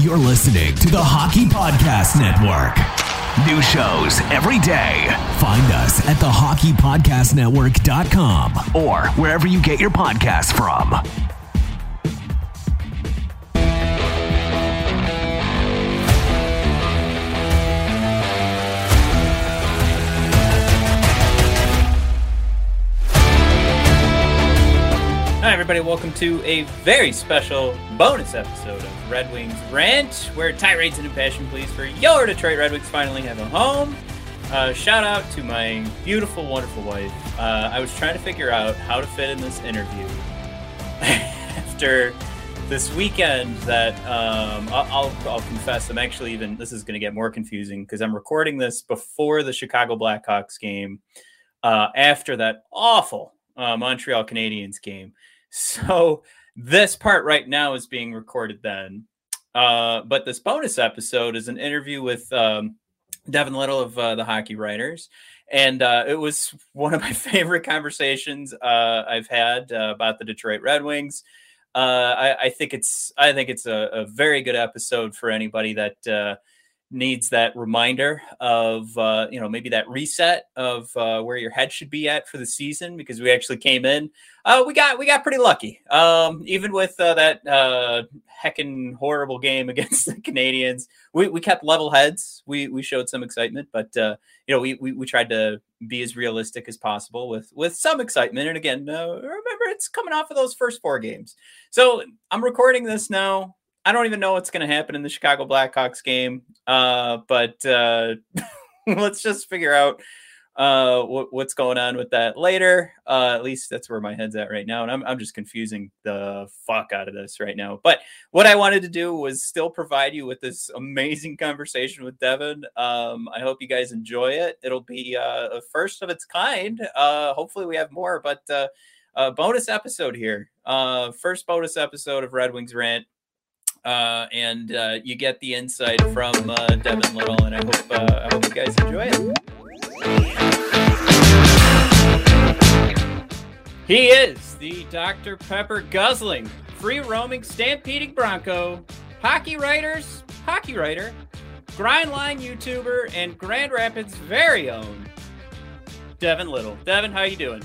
You're listening to the Hockey Podcast Network. New shows every day. Find us at thehockeypodcastnetwork.com or wherever you get your podcasts from. Hi, everybody. Welcome to a very special bonus episode of Red Wings Rant, where tirades and impassioned pleas for your Detroit Red Wings finally have a home. Uh, shout out to my beautiful, wonderful wife. Uh, I was trying to figure out how to fit in this interview after this weekend that um, I'll, I'll, confess, I'm actually even, this is going to get more confusing because I'm recording this before the Chicago Blackhawks game, uh, after that awful uh, Montreal Canadiens game. So this part right now is being recorded then. Uh, but this bonus episode is an interview with um, Devin Little of uh, the Hockey Writers. And uh, it was one of my favorite conversations uh, I've had uh, about the Detroit Red Wings. Uh, I, I, think it's I think it's a, a, very good episode for anybody that needs that reminder of uh, you know maybe that reset of uh, where your head should be at for the season because we actually came in uh, we got we got pretty lucky. Um, even with uh, that uh, heckin' horrible game against the Canadiens we, we kept level heads. We we showed some excitement but uh, you know we, we, we tried to be as realistic as possible with with some excitement. And again remember it's coming off of those first four games. So I'm recording this now I don't even know what's going to happen in the Chicago Blackhawks game, uh, but uh, let's just figure out uh, what, what's going on with that later. Uh, at least that's where my head's at right now, and I'm I'm just confusing the fuck out of this right now. But what I wanted to do was still provide you with this amazing conversation with Devin. Um, I hope you guys enjoy it. It'll be uh, a first of its kind. Uh, hopefully, we have more, but. A bonus episode here. First bonus episode of Red Wings Rant uh, and uh, you get the insight from uh, Devin Little, and I hope uh, I hope you guys enjoy it. He is the Dr. Pepper guzzling, free roaming, stampeding Bronco, hockey writers, hockey writer, grind line YouTuber, and Grand Rapids' very own Devin Little. Devin, how you doing?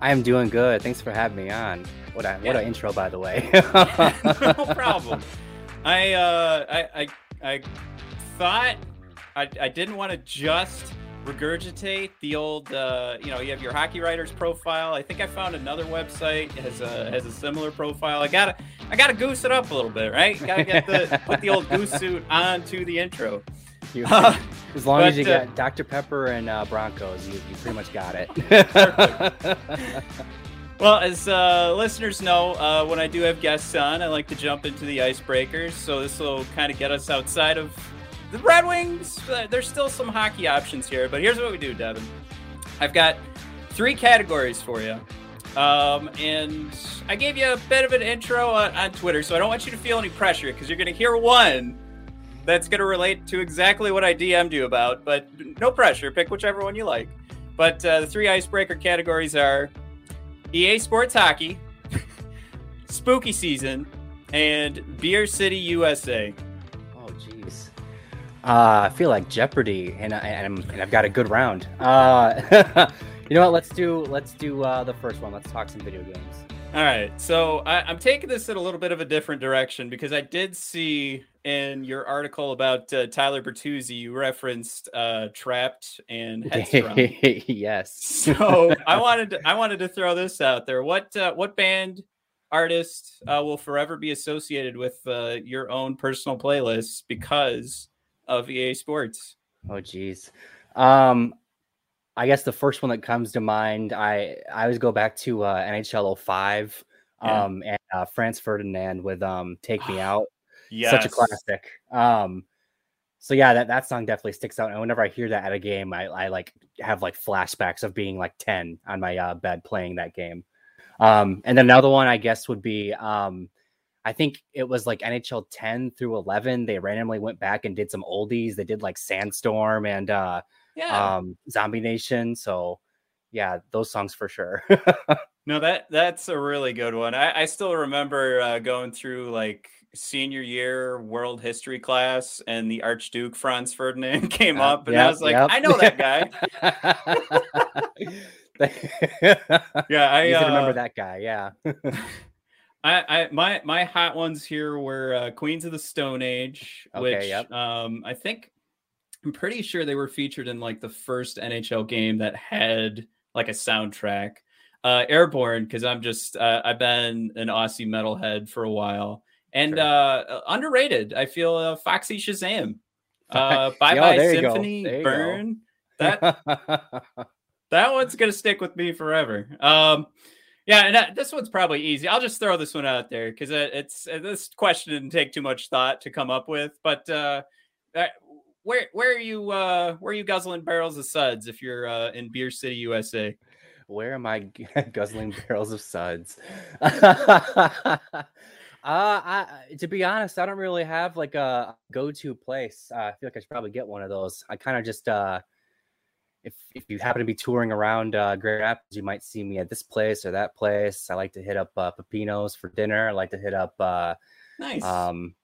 I am doing good. Thanks for having me on. What a yeah. what an intro, by the way. no problem. I uh, I I, I thought I, I didn't want to just regurgitate the old uh, you know you have your hockey writers profile i think i found another website has a has a similar profile i gotta i gotta goose it up a little bit right gotta get the put the old goose suit onto the intro you, uh, as long but, as you uh, got dr pepper and uh, broncos you, you pretty much got it Well, as uh, listeners know, uh, when I do have guests on, I like to jump into the icebreakers. So this will kind of get us outside of the Red Wings. Uh, there's still some hockey options here, but here's what we do, Devin. I've got three categories for you. Um, and I gave you a bit of an intro on, on Twitter, so I don't want you to feel any pressure because you're going to hear one that's going to relate to exactly what I DM'd you about. But no pressure. Pick whichever one you like. But uh, the three icebreaker categories are EA Sports Hockey, Spooky Season, and Beer City USA. Oh, jeez. Uh, I feel like Jeopardy, and, I, and, and I've got a good round. Uh, you know what? Let's do let's do uh, the first one. Let's talk some video games. All right, so I, am taking this in a little bit of a different direction because I did see in your article about uh, Tyler Bertuzzi, you referenced uh, Trapt and Headstrong. yes. so I wanted to, I wanted to throw this out there. What uh, what band artist uh, will forever be associated with uh, your own personal playlists because of EA Sports? Oh, geez. Um, I guess the first one that comes to mind, I I always go back to uh, NHL 05 yeah. um, and uh, Franz Ferdinand with um, "Take Me Out." yes. such a classic. Um, so yeah, that that song definitely sticks out. And whenever I hear that at a game, I, I like have like flashbacks of being like ten on my uh, bed playing that game. Um, and then another one I guess would be um, I think it was like NHL 10 through 11. They randomly went back and did some oldies. They did like Sandstorm and uh, yeah. um, Zombie Nation. So yeah, those songs for sure. no, that that's a really good one. I, I still remember uh, going through like senior year world history class and the Archduke Franz Ferdinand came uh, up and yep, I was like, yep. I know that guy. yeah, I uh, remember that guy. Yeah. I, I my my hot ones here were uh, Queens of the Stone Age, okay, which yep. um I think I'm pretty sure they were featured in like the first NHL game that had like a soundtrack. Uh, Airbourne, because I'm just uh, I've been an Aussie metalhead for a while, and sure. uh, underrated. I feel uh, Foxy Shazam, uh, Bye Bye Symphony, Burn. That that one's gonna stick with me forever. Um, yeah, and that, this one's probably easy. I'll just throw this one out there because it, it's this question didn't take too much thought to come up with, but uh, where where are you uh where are you guzzling barrels of suds if you're uh in Beer City, USA? Where am I guzzling barrels of suds? uh I to be honest, I don't really have like a go-to place. Uh, I feel like I should probably get one of those. I kind of just uh if if you happen to be touring around uh, Grand Rapids, you might see me at this place or that place. I like to hit up uh, Pepinos for dinner. I like to hit up uh, nice. Um,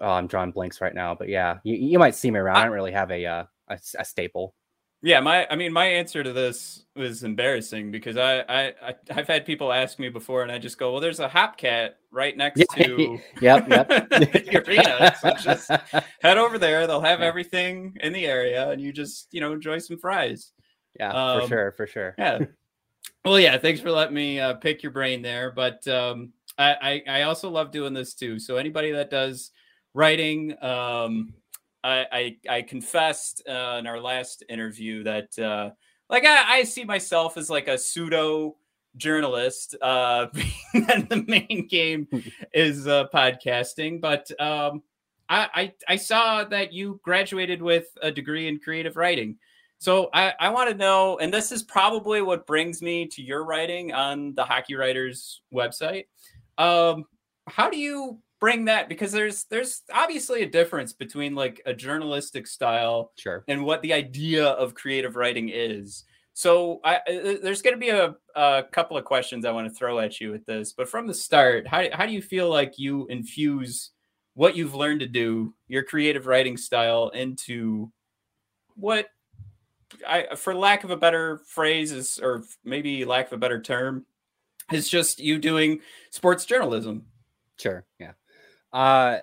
oh, I'm drawing blanks right now, but yeah, you, you might see me around. I, I don't really have a, uh, a, a staple. Yeah, my I mean my answer to this was embarrassing because I I I've had people ask me before and I just go, well, there's a Hopcat right next to yep yep the arena. So just head over there. They'll have yeah. everything in the area, and you just you know enjoy some fries. Yeah, um, for sure, for sure. Yeah. Well, yeah. Thanks for letting me uh, pick your brain there, but um, I, I I also love doing this too. So anybody that does writing. Um, I, I, I confessed uh, in our last interview that uh, like I, I see myself as like a pseudo journalist. Uh, the main game is uh, podcasting, but um, I, I I saw that you graduated with a degree in creative writing. So I, I want to know, and this is probably what brings me to your writing on the Hockey Writers website. Um, how do you bring that because there's there's obviously a difference between like a journalistic style sure. and what the idea of creative writing is. So I, there's going to be a, a couple of questions i want to throw at you with this but from the start how, how do you feel like you infuse what you've learned to do your creative writing style into what I, for lack of a better phrase is or maybe lack of a better term is just you doing sports journalism? Sure yeah uh,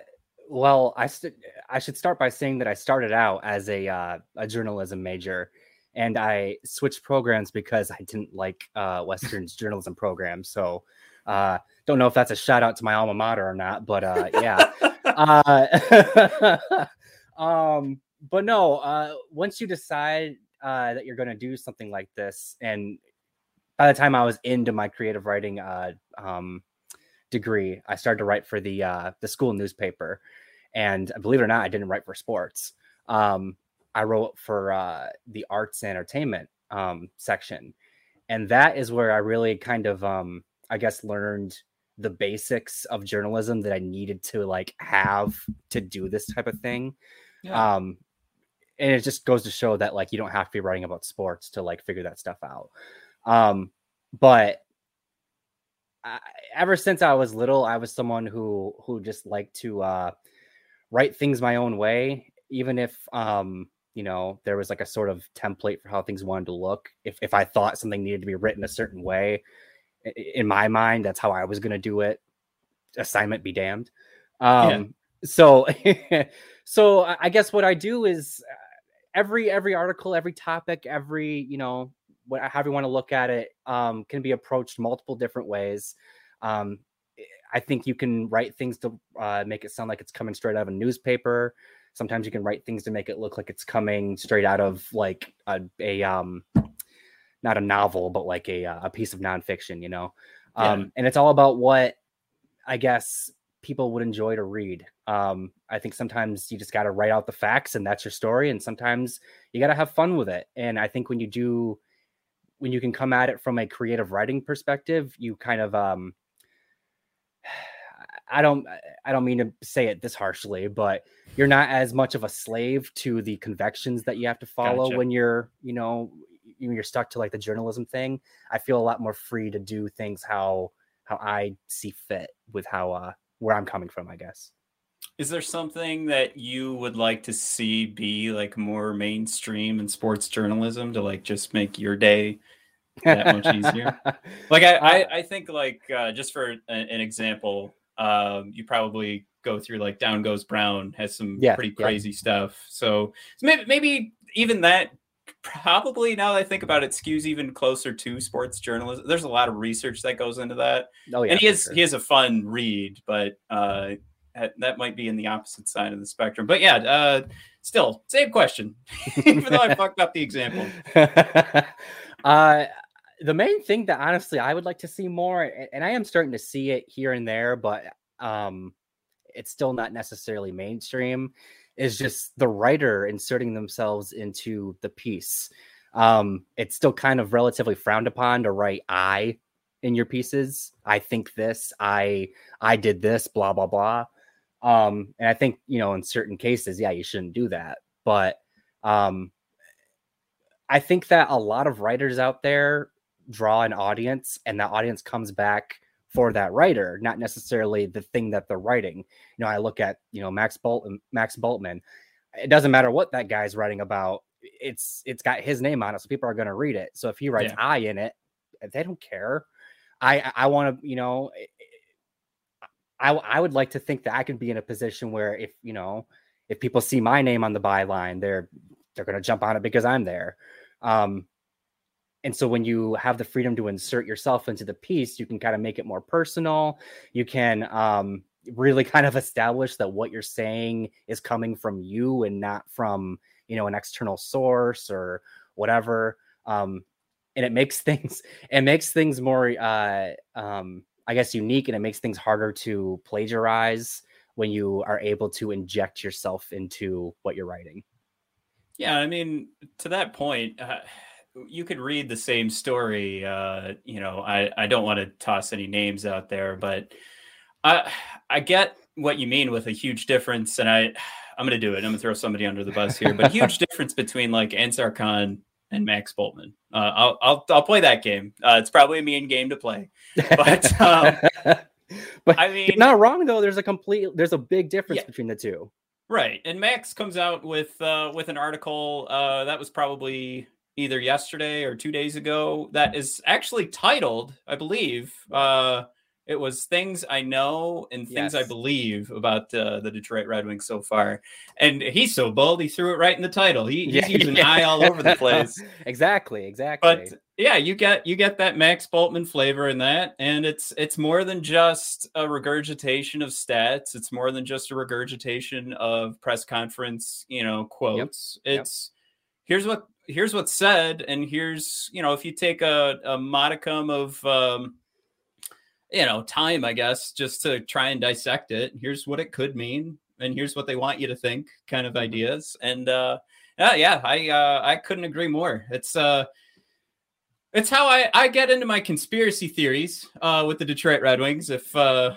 well, I st- I should start by saying that I started out as a uh, a journalism major, and I switched programs because I didn't like uh, Western's journalism program. So, uh, don't know if that's a shout out to my alma mater or not, but uh, yeah. uh, um, but no, uh, once you decide uh, that you're going to do something like this, and by the time I was into my creative writing uh, um, degree, I started to write for the uh, the school newspaper, and believe it or not, I didn't write for sports. Um, I wrote for uh, the arts and entertainment um, section, and that is where I really kind of, um, I guess, learned the basics of journalism that I needed to like have to do this type of thing. Yeah. Um, and it just goes to show that like you don't have to be writing about sports to like figure that stuff out. Um, but I, ever since I was little, I was someone who who just liked to uh, write things my own way, even if um, you know there was like a sort of template for how things wanted to look. If if I thought something needed to be written a certain way, in my mind, that's how I was going to do it. Assignment be damned. Um, yeah. So, so I guess what I do is uh, every every article, every topic, every you know, however you want to look at it, um, can be approached multiple different ways. Um, I think you can write things to uh, make it sound like it's coming straight out of a newspaper. Sometimes you can write things to make it look like it's coming straight out of like a, a um, not a novel, but like a uh, a piece of nonfiction, you know. Um, yeah. And it's all about what I guess people would enjoy to read. Um, I think sometimes you just got to write out the facts and that's your story, and sometimes you got to have fun with it. And I think when you do, when you can come at it from a creative writing perspective, you kind of um, I don't I don't mean to say it this harshly, but you're not as much of a slave to the convictions that you have to follow gotcha. when you're, you know, you're stuck to like the journalism thing. I feel a lot more free to do things how how I see fit with how uh where I'm coming from, I guess. Is there something that you would like to see be like more mainstream in sports journalism to like just make your day that much easier? like I, I, I think like uh, just for a, an example, um, you probably go through like Down Goes Brown has some yeah, pretty crazy yeah. stuff. So, so maybe maybe even that probably now that I think about it, skews even closer to sports journalism. There's a lot of research that goes into that. Oh yeah, and he is sure. he is a fun read, but uh, that might be in the opposite side of the spectrum. But yeah, uh, still same question, even though I fucked up the example. uh, the main thing that honestly I would like to see more, and I am starting to see it here and there, but um, it's still not necessarily mainstream is just the writer inserting themselves into the piece. Um, it's still kind of relatively frowned upon to write I in your pieces. I think this, I I did this, blah blah blah. Um, and I think you know in certain cases, yeah, you shouldn't do that. But um, I think that a lot of writers out there draw an audience, and that audience comes back for that writer, not necessarily the thing that they're writing. You know, I look at, you know, Max Bolton, Max Bultman. It doesn't matter what that guy's writing about. It's it's got his name on it, so people are going to read it. So if he writes yeah. I in it, they don't care. I I want to, you know, I I would like to think that I could be in a position where if, you know, if people see my name on the byline, they're they're going to jump on it because I'm there. Um, and so when you have the freedom to insert yourself into the piece, you can kind of make it more personal. You can um, really kind of establish that what you're saying is coming from you and not from you know an external source or whatever. Um, and it makes things it makes things more uh, um, I guess unique, and it makes things harder to plagiarize when you are able to inject yourself into what you're writing. Yeah, I mean, to that point. Uh you could read the same story. Uh, you know, I, I don't want to toss any names out there, but I I get what you mean with a huge difference, and I I'm gonna do it. I'm gonna throw somebody under the bus here, but huge difference between like Ansar Khan and Max Bultman. Uh, I'll I'll I'll play that game. Uh, it's probably a mean game to play, but um, but I mean, not wrong though. There's a complete there's a big difference yeah. between the two. Right, and Max comes out with uh, with an article uh, that was probably either yesterday or two days ago that is actually titled, I believe, uh, it was things I know and things yes. I believe about uh, the Detroit Red Wings so far. And he's so bold, he threw it right in the title. He, he's yeah, using yeah. I all over the place. exactly, exactly. But yeah, you get you get that Max Bultman flavor in that, and it's it's more than just a regurgitation of stats. It's more than just a regurgitation of press conference, you know, quotes. Yep. It's yep. here's what here's what's said, and here's you know if you take a, a modicum of um, you know time, I guess, just to try and dissect it. Here's what it could mean, and here's what they want you to think, kind of mm-hmm. ideas. And uh, yeah, yeah, I uh, I couldn't agree more. It's uh, it's how I I get into my conspiracy theories uh, with the Detroit Red Wings. If uh,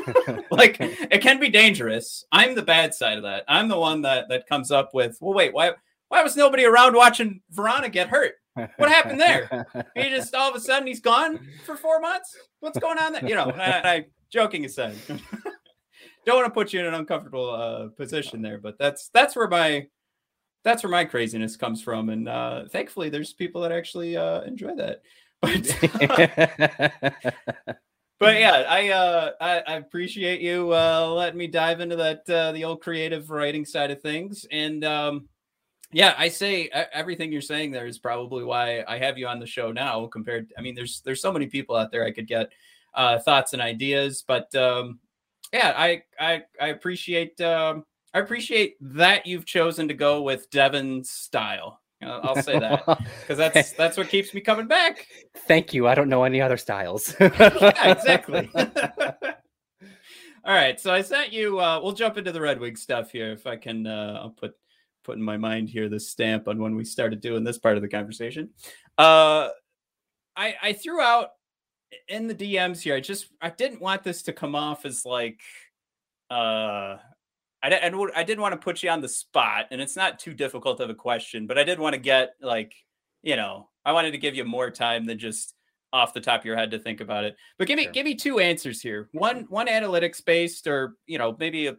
like it can be dangerous. I'm the bad side of that. I'm the one that that comes up with, well, wait, why why was nobody around watching Vrana get hurt? What happened there? he just all of a sudden he's gone for four months. What's going on there? You know, I, I joking aside, don't want to put you in an uncomfortable uh, position there, but that's that's where my that's where my craziness comes from, and uh, thankfully there's people that actually uh, enjoy that. but yeah, I uh I, I appreciate you uh letting me dive into that uh the old creative writing side of things. And um yeah, I say everything you're saying there is probably why I have you on the show now compared I mean there's there's so many people out there I could get uh thoughts and ideas, but um yeah, I I I appreciate um I appreciate that you've chosen to go with Devin's style. I'll say that because that's that's what keeps me coming back. Thank you. I don't know any other styles. yeah, exactly. All right, so I sent you. Uh, we'll jump into the Red Wing stuff here. If I can, uh, I'll put put in my mind here this stamp on when we started doing this part of the conversation. Uh, I I threw out in the DMs here. I just I didn't want this to come off as like uh I, I, I didn't want to put you on the spot, and it's not too difficult of a question, but I did want to get like, you know, I wanted to give you more time than just off the top of your head to think about it. But give me sure. give me two answers here. One one analytics based, or you know, maybe a,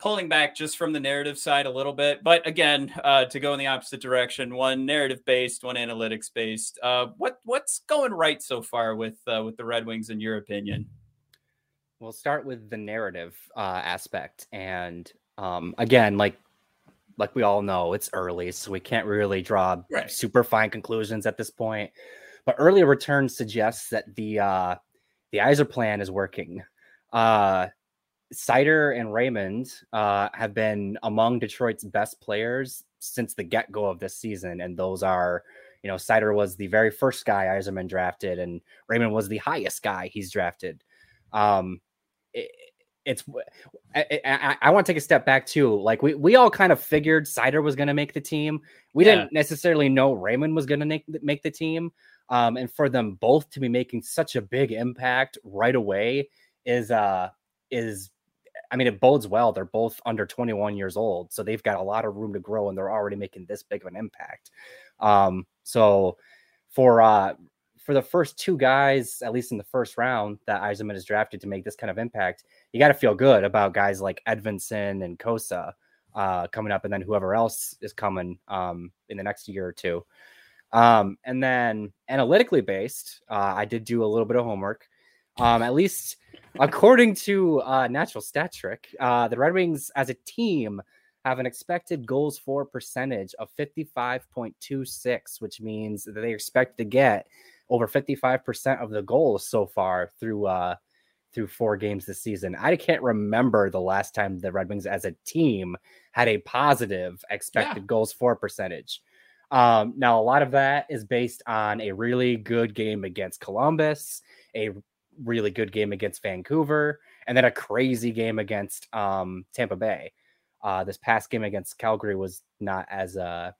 pulling back just from the narrative side a little bit. But again, uh, to go in the opposite direction, one narrative based, one analytics based. Uh, what what's going right so far with uh, with the Red Wings in your opinion? We'll start with the narrative uh, aspect, and um, again, like like we all know, it's early, so we can't really draw right. super fine conclusions at this point. But early returns suggests that the uh, the Yzerplan is working. Uh, Seider and Raymond uh, have been among Detroit's best players since the get go of this season, and those are, you know, Seider was the very first guy Yzerman drafted, and Raymond was the highest guy he's drafted. Um, it, it's I, I, I, want to take a step back too. Like we we all kind of figured Seider was going to make the team. We yeah. didn't necessarily know Raymond was going to make make the team. Um, and for them both to be making such a big impact right away is uh is I mean it bodes well. They're both under 21 years old, so they've got a lot of room to grow, and they're already making this big of an impact. Um, so for uh for the first two guys, at least in the first round, that Yzerman is drafted to make this kind of impact, you got to feel good about guys like Edvinsson and Cossa uh, coming up, and then whoever else is coming um, in the next year or two. Um, and then analytically based, uh, I did do a little bit of homework. Um, at least according to uh, Natural Stat Trick, uh, the Red Wings as a team have an expected goals for percentage of 55.26, which means that they expect to get over 55% of the goals so far through uh through four games this season. I can't remember the last time the Red Wings as a team had a positive expected yeah. goals for percentage. Um, now, a lot of that is based on a really good game against Columbus, a really good game against Vancouver, and then a crazy game against um, Tampa Bay. Uh, this past game against Calgary was not as uh,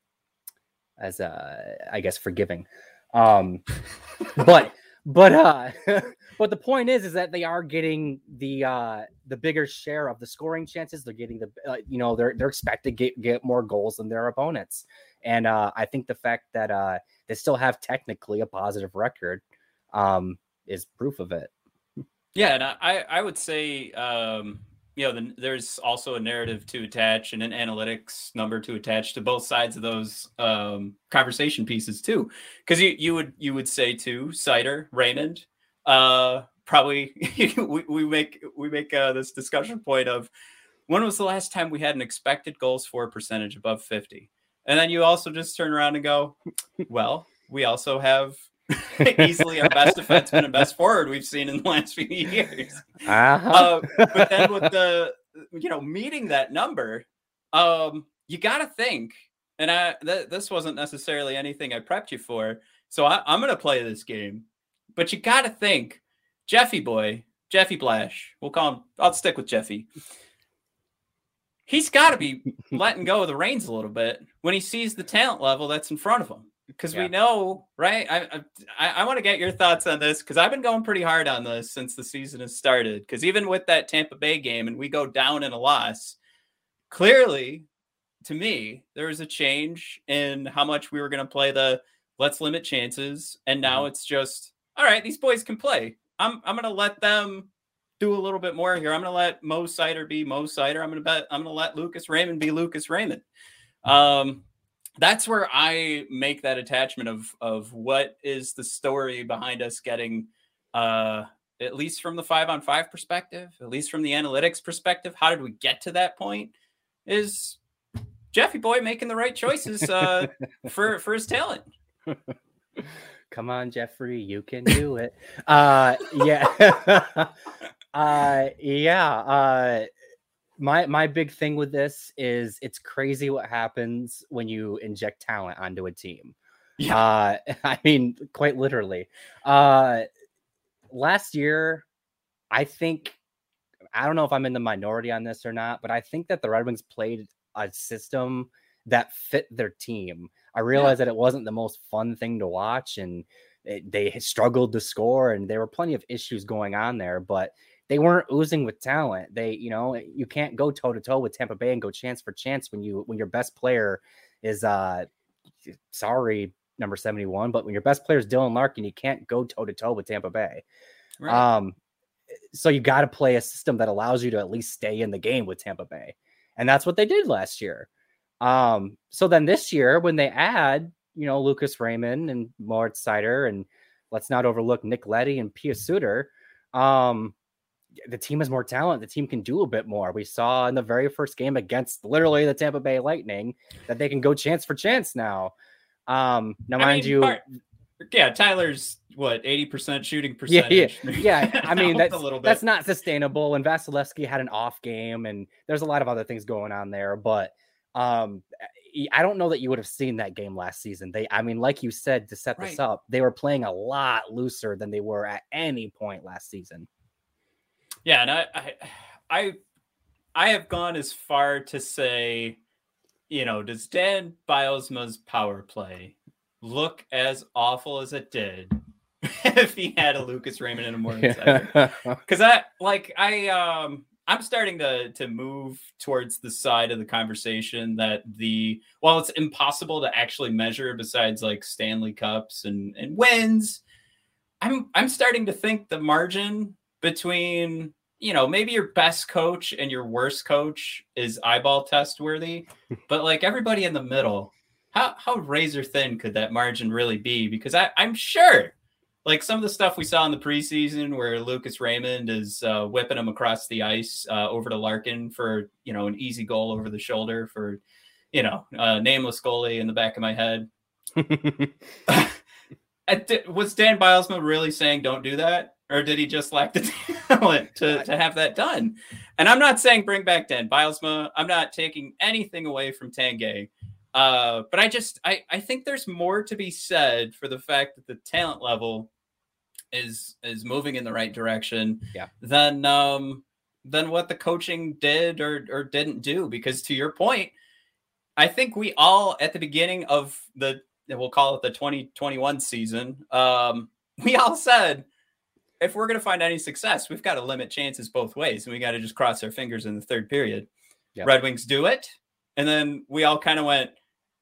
as uh, I guess forgiving. Um, but but uh, but the point is, is that they are getting the uh the bigger share of the scoring chances. They're getting the uh, you know they're they're expected to get get more goals than their opponents, and uh, I think the fact that uh they still have technically a positive record um is proof of it. Yeah, and I I would say um you know, the, there's also a narrative to attach and an analytics number to attach to both sides of those um, conversation pieces too. Because you you would you would say to Seider Raymond, uh, probably we, we make we make uh, this discussion point of when was the last time we had an expected goals for a percentage above 50 and then you also just turn around and go well we also have easily our best defenseman and best forward we've seen in the last few years. Uh-huh. Uh, but then with the you know meeting that number, um, you got to think, and I th- this wasn't necessarily anything I prepped you for, so I, I'm going to play this game. But you got to think, Jeffy boy, Jeffy Blash, we'll call him. I'll stick with Jeffy. He's got to be letting go of the reins a little bit when he sees the talent level that's in front of him because yeah. we know, right? I I, I want to get your thoughts on this because I've been going pretty hard on this since the season has started. Because even with that Tampa Bay game and we go down in a loss, clearly, to me, there was a change in how much we were going to play the let's limit chances, and now mm-hmm. it's just all right. These boys can play. I'm I'm going to let them do a little bit more here. I'm going to let Mo Seider be Mo Seider. I'm going to bet I'm going to let Lucas Raymond be Lucas Raymond. Um, that's where I make that attachment of of what is the story behind us getting uh at least from the five on five perspective, at least from the analytics perspective, how did we get to that point? Is Jeffy Boy making the right choices uh, for for his talent? Come on, Jeffrey, you can do it. uh, yeah, uh, yeah. Uh, my my big thing with this is it's crazy what happens when you inject talent onto a team. Yeah. Uh, I mean, quite literally. Uh, last year, I think I don't know if I'm in the minority on this or not, but I think that the Red Wings played a system that fit their team. I realized yeah. that it wasn't the most fun thing to watch, and it, they struggled to score, and there were plenty of issues going on there, but they weren't oozing with talent. They, you know, you can't go toe to toe with Tampa Bay and go chance for chance when you when your best player is uh sorry, number 71, but when your best player is Dylan Larkin, you can't go toe to toe with Tampa Bay. Right. Um so you got to play a system that allows you to at least stay in the game with Tampa Bay. And that's what they did last year. Um, so then this year, when they add, you know, Lucas Raymond and Moritz Seider, and let's not overlook Nick Leddy and Pius Suter, um, the team has more talent. The team can do a bit more. We saw in the very first game against literally the Tampa Bay Lightning that they can go chance for chance now. Um, now, I mind mean, you, part, yeah, Tyler's what eighty percent shooting percentage. Yeah, yeah. yeah. I mean, that's that's not sustainable. And Vasilevskiy had an off game, and there's a lot of other things going on there. But um, I don't know that you would have seen that game last season. They, I mean, like you said, to set right. this up, they were playing a lot looser than they were at any point last season. Yeah, and I, I, I, I have gone as far to say, you know, does Dan Bylsma's power play look as awful as it did if he had a Lucas Raymond in a morning Because I like I um I'm starting to to move towards the side of the conversation that the while it's impossible to actually measure besides like Stanley Cups and and wins, I'm I'm starting to think the margin between you know maybe your best coach and your worst coach is eyeball test worthy, but like everybody in the middle how how razor thin could that margin really be? Because I, I'm sure, like some of the stuff we saw in the preseason, where Lucas Raymond is uh, whipping him across the ice uh, over to Larkin for you know an easy goal over the shoulder for you know uh, nameless goalie in the back of my head. was Dan Bylsma really saying don't do that? Or did he just lack the talent to, to have that done? And I'm not saying bring back Dan Bylsma. I'm not taking anything away from Tanguay. Uh, but I just I, I think there's more to be said for the fact that the talent level is is moving in the right direction yeah. than um than what the coaching did or or didn't do. Because to your point, I think we all at the beginning of the we'll call it the 2021 season, um, we all said if we're going to find any success, we've got to limit chances both ways, and we got to just cross our fingers in the third period. Yep. Red Wings do it, and then we all kind of went,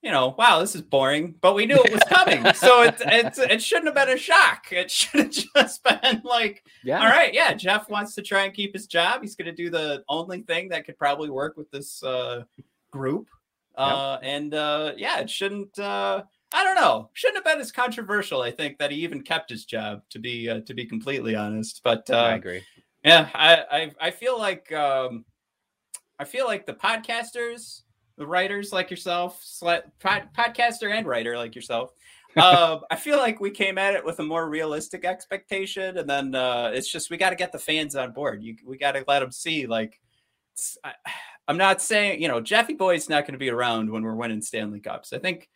you know, wow, this is boring, but we knew it was coming. so it, it, it shouldn't have been a shock. It should have just been like, yeah. all right, yeah, Jeff wants to try and keep his job. He's going to do the only thing that could probably work with this uh, group. Uh, yep. And uh, yeah, it shouldn't, uh, I don't know, shouldn't have been as controversial. I think that he even kept his job to be, uh, to be completely honest. But uh, I agree. Yeah, I, I, I feel like, um, I feel like the podcasters, the writers like yourself, pod, podcaster and writer like yourself. uh, I feel like we came at it with a more realistic expectation, and then uh, it's just we got to get the fans on board. You, we got to let them see. Like, I, am not saying you know Jeffy Boy's not going to be around when we're winning Stanley Cups. I think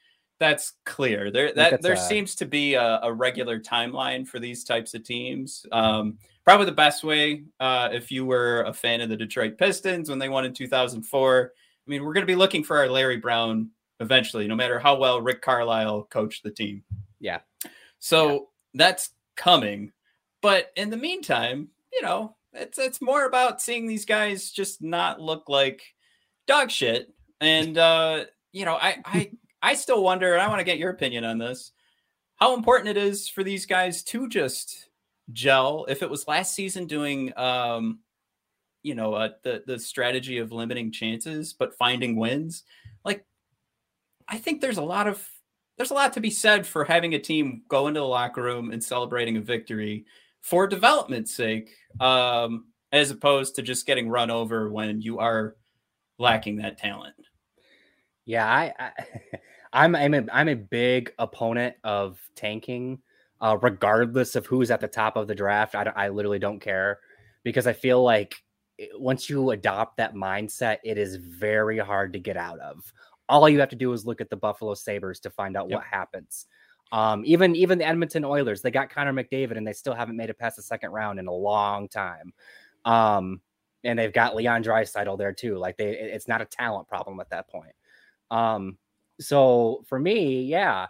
that's clear. There that there seems to be a, a, regular timeline for these types of teams. Um, probably the best way uh, if you were a fan of the Detroit Pistons when they won in 2004 I mean, we're going to be looking for our Larry Brown eventually, no matter how well Rick Carlisle coached the team. Yeah. So yeah. that's coming. But in the meantime, you know, it's it's more about seeing these guys just not look like dog shit. And uh, you know, I I I still wonder, and I want to get your opinion on this, how important it is for these guys to just gel. If it was last season doing um you know uh, the the strategy of limiting chances but finding wins like I think there's a lot of there's a lot to be said for having a team go into the locker room and celebrating a victory for development's sake, um, as opposed to just getting run over when you are lacking that talent. Yeah, I, I I'm I'm a, I'm a big opponent of tanking, uh, regardless of who's at the top of the draft. I, I literally don't care because I feel like once you adopt that mindset, it is very hard to get out of. All you have to do is look at the Buffalo Sabres to find out yep. what happens. Um, even even the Edmonton Oilers, they got Connor McDavid and they still haven't made it past the second round in a long time. Um, and they've got Leon Draisaitl there too. Like they, it's not a talent problem at that point. Um, so for me, yeah,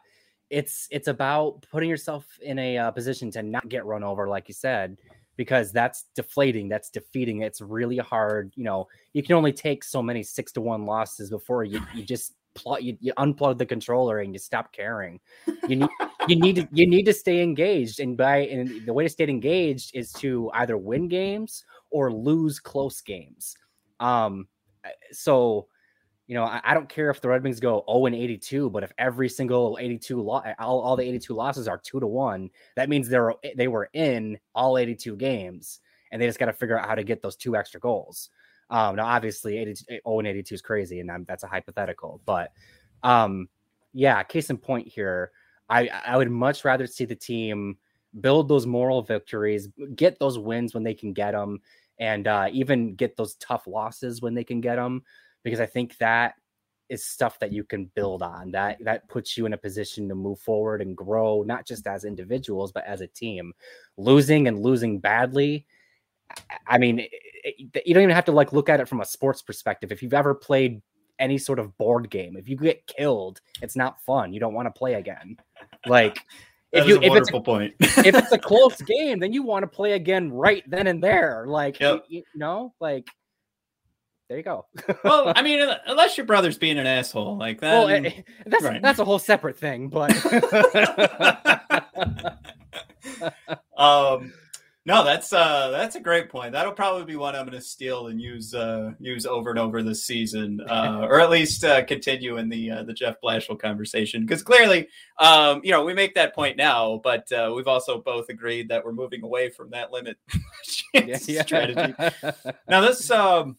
it's it's about putting yourself in a uh, position to not get run over, like you said, because that's deflating, that's defeating. It's really hard. You know, you can only take so many six to one losses before you you just plug you, you unplug the controller and you stop caring. You need you need to you need to stay engaged, and by and the way to stay engaged is to either win games or lose close games. Um, so you know, I, I, don't care if the Red Wings go 0 and 82, but if every single 82 lo- all, all the 82 losses are two to one, that means they're they were in all 82 games, and they just got to figure out how to get those two extra goals. Um, now, obviously, 82, 0 and 82 is crazy, and I'm, that's a hypothetical, but um, yeah, case in point here, I I would much rather see the team build those moral victories, get those wins when they can get them, and uh, even get those tough losses when they can get them because I think that is stuff that you can build on that that puts you in a position to move forward and grow not just as individuals but as a team. Losing and losing badly i mean it, it, you don't even have to like look at it from a sports perspective. If you've ever played any sort of board game if you get killed it's not fun. You don't want to play again. Like if you if it's a, point. if it's a close game then you want to play again right then and there. Like yep. you, you know like there you go. well, I mean, unless your brother's being an asshole, like that. Well, eh, eh, that's right. that's a whole separate thing, but. um, no, that's uh, that's a great point. That'll probably be one I'm going to steal and use uh, use over and over this season, uh, or at least uh, continue in the uh, the Jeff Blashill conversation. Because clearly, um, you know, we make that point now, but uh, we've also both agreed that we're moving away from that limit yeah, yeah. strategy. now, this um,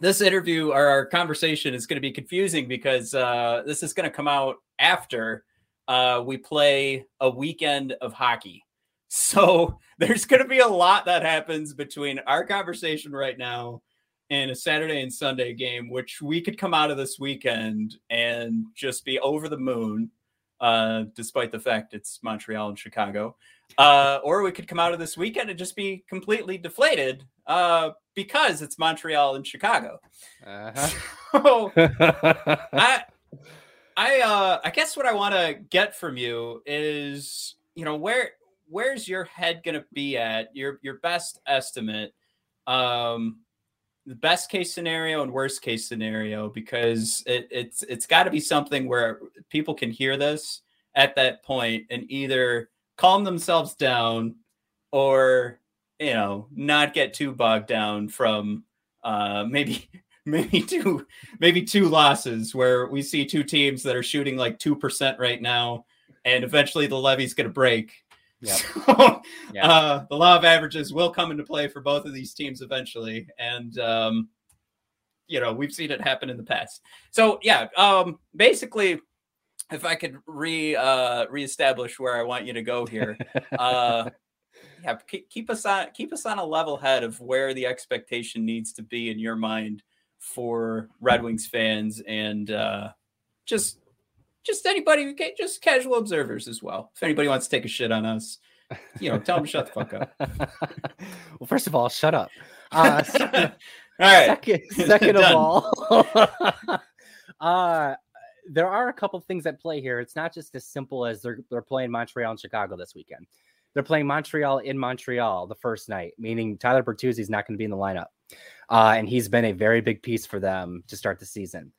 this interview or our conversation is going to be confusing because uh, this is going to come out after uh, we play a weekend of hockey. So there's going to be a lot that happens between our conversation right now and a Saturday and Sunday game, which we could come out of this weekend and just be over the moon, uh, despite the fact it's Montreal and Chicago. Uh, or we could come out of this weekend and just be completely deflated uh, because it's Montreal and Chicago. Uh-huh. So I, I, uh, I guess what I want to get from you is, you know, where where's your head going to be at your your best estimate, um, the best case scenario and worst case scenario, because it, it's it's got to be something where people can hear this at that point and either calm themselves down or you know not get too bogged down from uh maybe maybe two maybe two losses where we see two teams that are shooting like 2% right now and eventually the levee's going to break yep. so, yep. Uh, the law of averages will come into play for both of these teams eventually and um you know we've seen it happen in the past so yeah um basically if i could re uh reestablish where i want you to go here uh yeah, keep us on keep us on a level head of where the expectation needs to be in your mind for Red Wings fans and uh, just just anybody, can just casual observers as well. If anybody wants to take a shit on us, you know, tell them shut the fuck up. well, first of all, shut up. Uh, second, all right. Second, second of all, uh, there are a couple things at play here. It's not just as simple as they're they're playing Montreal and Chicago this weekend. They're playing Montreal in Montreal the first night, meaning Tyler Bertuzzi is not going to be in the lineup. Uh, and he's been a very big piece for them to start the season.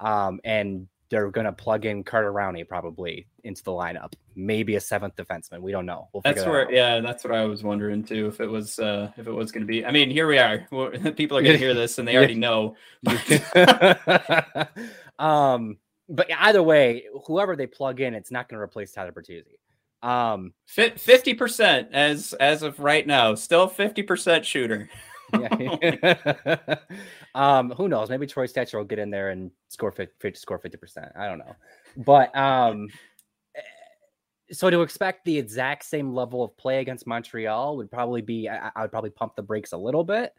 Um, and they're going to plug in Carter Rowney probably into the lineup. Maybe a seventh defenseman. We don't know. We'll that's where, yeah, that's what I was wondering too. If it was, uh, if it was going to be. I mean, here we are. People are going to hear this and they already know. um, but either way, whoever they plug in, it's not going to replace Tyler Bertuzzi. Um, fifty percent as as of right now, still fifty percent shooter. yeah. um, who knows? Maybe Troy Stecher will get in there and score 50, score fifty percent. I don't know, but um, eh, so to expect the exact same level of play against Montreal would probably be I, I would probably pump the brakes a little bit.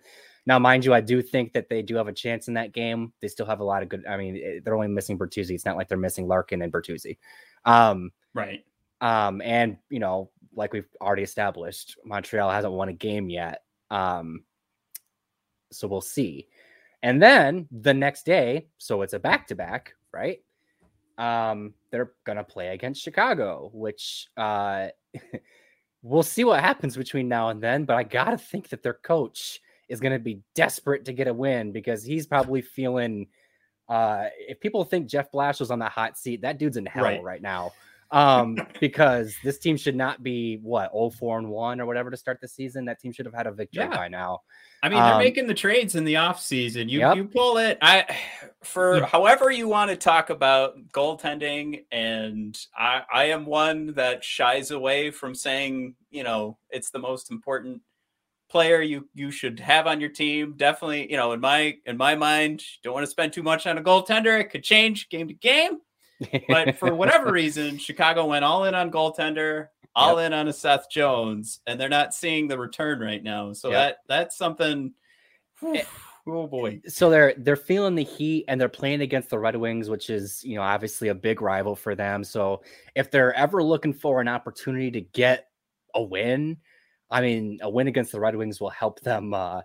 Now, mind you, I do think that they do have a chance in that game. They still have a lot of good. I mean, eh, they're only missing Bertuzzi. It's not like they're missing Larkin and Bertuzzi. Um, right. Um, and you know, like we've already established, Montreal hasn't won a game yet. Um, so we'll see. And then the next day, so it's a back to back, right? Um, they're gonna play against Chicago, which uh we'll see what happens between now and then. But I gotta think that their coach is gonna be desperate to get a win because he's probably feeling uh if people think Jeff Blashill was on the hot seat, that dude's in hell right, right now um, because this team should not be what 4 and 1 or whatever to start the season. That team should have had a victory yeah. by now. I mean, they're um, making the trades in the off season. You yep. you pull it. I for yeah. however you want to talk about goaltending, and I I am one that shies away from saying you know it's the most important player you you should have on your team. Definitely, you know, in my in my mind, don't want to spend too much on a goaltender. It could change game to game but for whatever reason, Chicago went all in on goaltender, all yep. in on a Seth Jones, and they're not seeing the return right now. So yep. that that's something. Eh, oh boy! So they're they're feeling the heat, and they're playing against the Red Wings, which is you know obviously a big rival for them. So if they're ever looking for an opportunity to get a win, I mean, a win against the Red Wings will help them. Uh,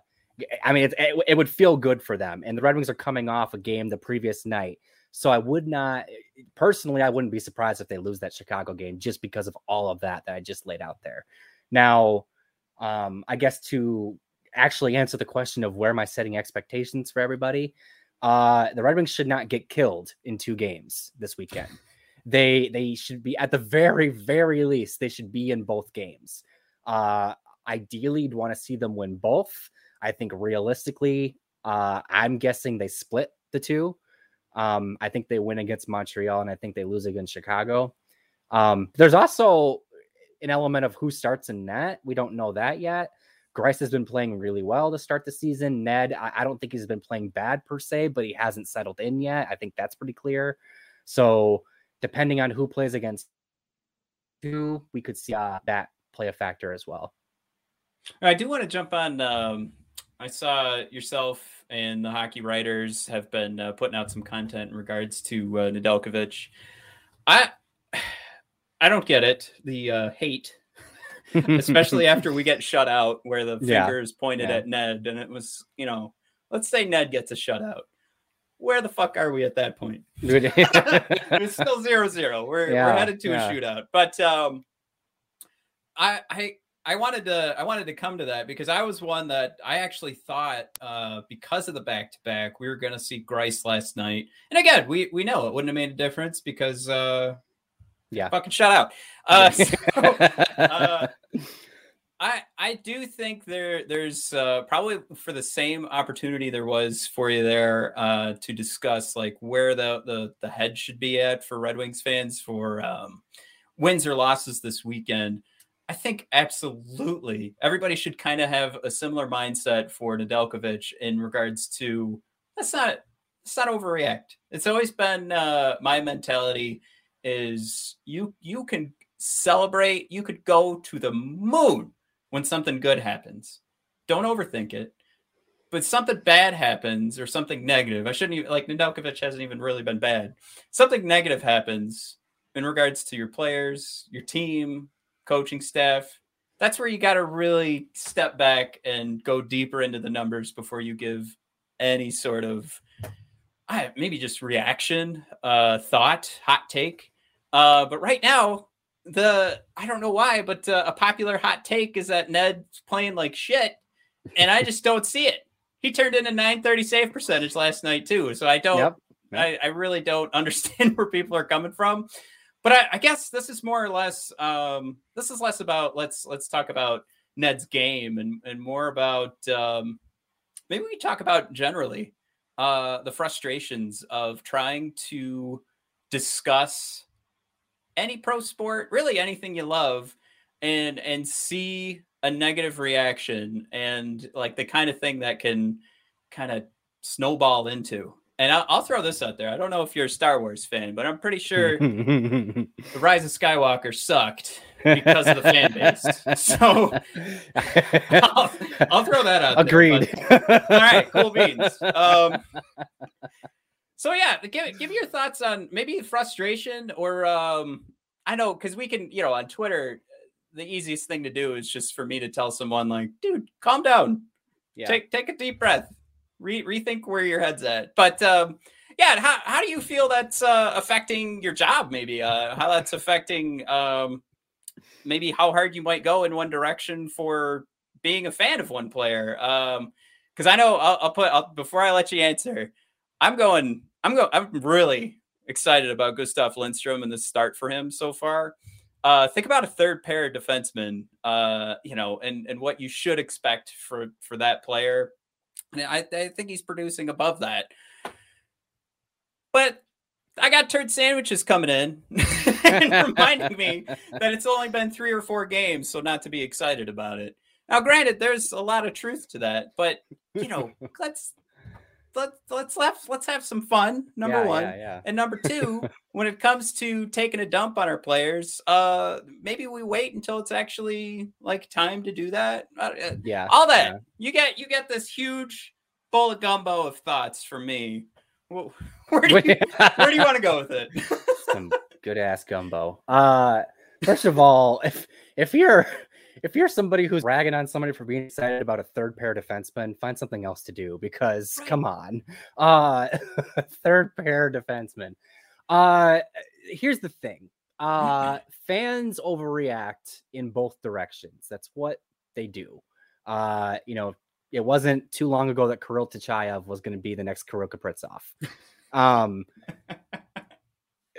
I mean, it, it, it would feel good for them. And the Red Wings are coming off a game the previous night so I would not personally, I wouldn't be surprised if they lose that Chicago game just because of all of that that I just laid out there. Now, um, I guess to actually answer the question of where am I setting expectations for everybody, uh, the Red Wings should not get killed in two games this weekend. They they should be at the very very least they should be in both games. Uh, ideally, you'd want to see them win both. I think realistically, uh, I'm guessing they split the two. Um, I think they win against Montreal and I think they lose against Chicago. Um, there's also an element of who starts in net. We don't know that yet. Greiss has been playing really well to start the season. Ned, I, I, don't think he's been playing bad per se, but he hasn't settled in yet. I think that's pretty clear. So, depending on who plays against who, we could see uh, that play a factor as well. I do want to jump on. Um, I saw yourself and the hockey writers have been uh, putting out some content in regards to uh, Nedeljkovic. I I don't get it. The uh, hate, especially after we get shut out, where the fingers yeah. pointed yeah. at Ned, and it was you know, let's say Ned gets a shutout. Where the fuck are we at that point? it's still zero zero. We're yeah, we're headed to a shootout, but um, I I I wanted to I wanted to come to that because I was one that I actually thought uh, because of the back to back we were going to see Greiss last night, and again we we know it wouldn't have made a difference because uh, yeah, fucking shut out. Uh, so, uh, I I do think there there's uh, probably for the same opportunity there was for you there uh, to discuss like where the the the head should be at for Red Wings fans for um, wins or losses this weekend. I think absolutely everybody should kind of have a similar mindset for Nedeljkovic in regards to let's not let's not overreact. It's always been uh, my mentality is you you can celebrate, you could go to the moon when something good happens. Don't overthink it. But something bad happens or something negative. I shouldn't even like Nedeljkovic hasn't even really been bad. Something negative happens in regards to your players, your team, coaching staff. That's where you got to really step back and go deeper into the numbers before you give any sort of I, maybe just reaction, uh, thought, hot take. Uh, but right now, the I don't know why, but uh, a popular hot take is that Ned's playing like shit, and I just don't see it. He turned in a 930 save percentage last night too, so I don't. Yep. Yep. I, I really don't understand where people are coming from but I, I, guess this is more or less um, this is less about let's let's talk about Ned's game and and more about um, maybe we talk about generally uh, the frustrations of trying to discuss any pro sport, really anything you love, and and see a negative reaction and like the kind of thing that can kind of snowball into. And I'll, I'll, throw this out there. I don't know if you're a Star Wars fan, but I'm pretty sure the Rise of Skywalker sucked because of the fan base. So I'll, I'll throw that out. Agreed. There, all right, cool beans. Um, so yeah, give give your thoughts on maybe frustration or um, I know because we can, you know, on Twitter, the easiest thing to do is just for me to tell someone like, dude, calm down. Yeah. Take take a deep breath. Re- rethink where your head's at. But um, yeah, how, how do you feel that's uh, affecting your job? Maybe uh, how that's affecting um, maybe how hard you might go in one direction for being a fan of one player. Because um, I know I'll, I'll put I'll, before I let you answer, I'm going. I'm going. I'm really excited about Gustav Lindstrom and the start for him so far. Uh, think about a third pair of defensemen, uh, you know, and and what you should expect for for that player. I, I think he's producing above that. But I got turd sandwiches coming in and reminding me that it's only been three or four games, so not to be excited about it. Now, granted, there's a lot of truth to that, but you know, let's let, let's let's let's have some fun. Number yeah, one, yeah, yeah. and number two, when it comes to taking a dump on our players, uh, maybe we wait until it's actually like time to do that. Uh yeah, all that you get you get this huge bowl of gumbo of thoughts from me. Where do you, where do you want to go with it? some good ass gumbo. Uh, first of all, if if you're if you're somebody who's ragging on somebody for being excited about a third pair defenseman, find something else to do because right. come on. Uh third pair defenseman. Uh here's the thing. Uh fans overreact in both directions. That's what they do. Uh, you know, it wasn't too long ago that Kirill Tachayev was going to be the next Kirill Kaprizov. Um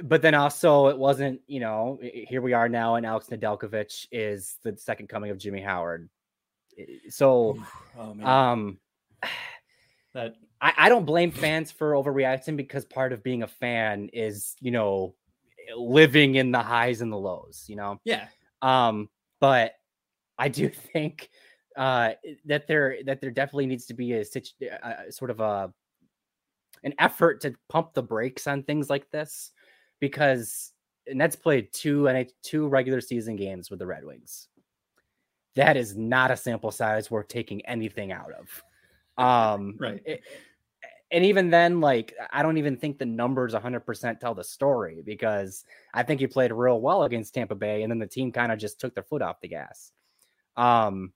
but then also it wasn't, you know, here we are now, and Alex Nedeljkovic is the second coming of Jimmy Howard. So, oh, um, that I, I don't blame fans for overreacting because part of being a fan is, you know, living in the highs and the lows, you know. Yeah. Um, but I do think uh that there that there definitely needs to be a, a sort of a an effort to pump the brakes on things like this because Nets played two and two regular season games with the Red Wings. That is not a sample size worth taking anything out of. Um, right. It, and even then, like, I don't even think the numbers 100% tell the story because I think he played real well against Tampa Bay, and then the team kind of just took their foot off the gas. Um,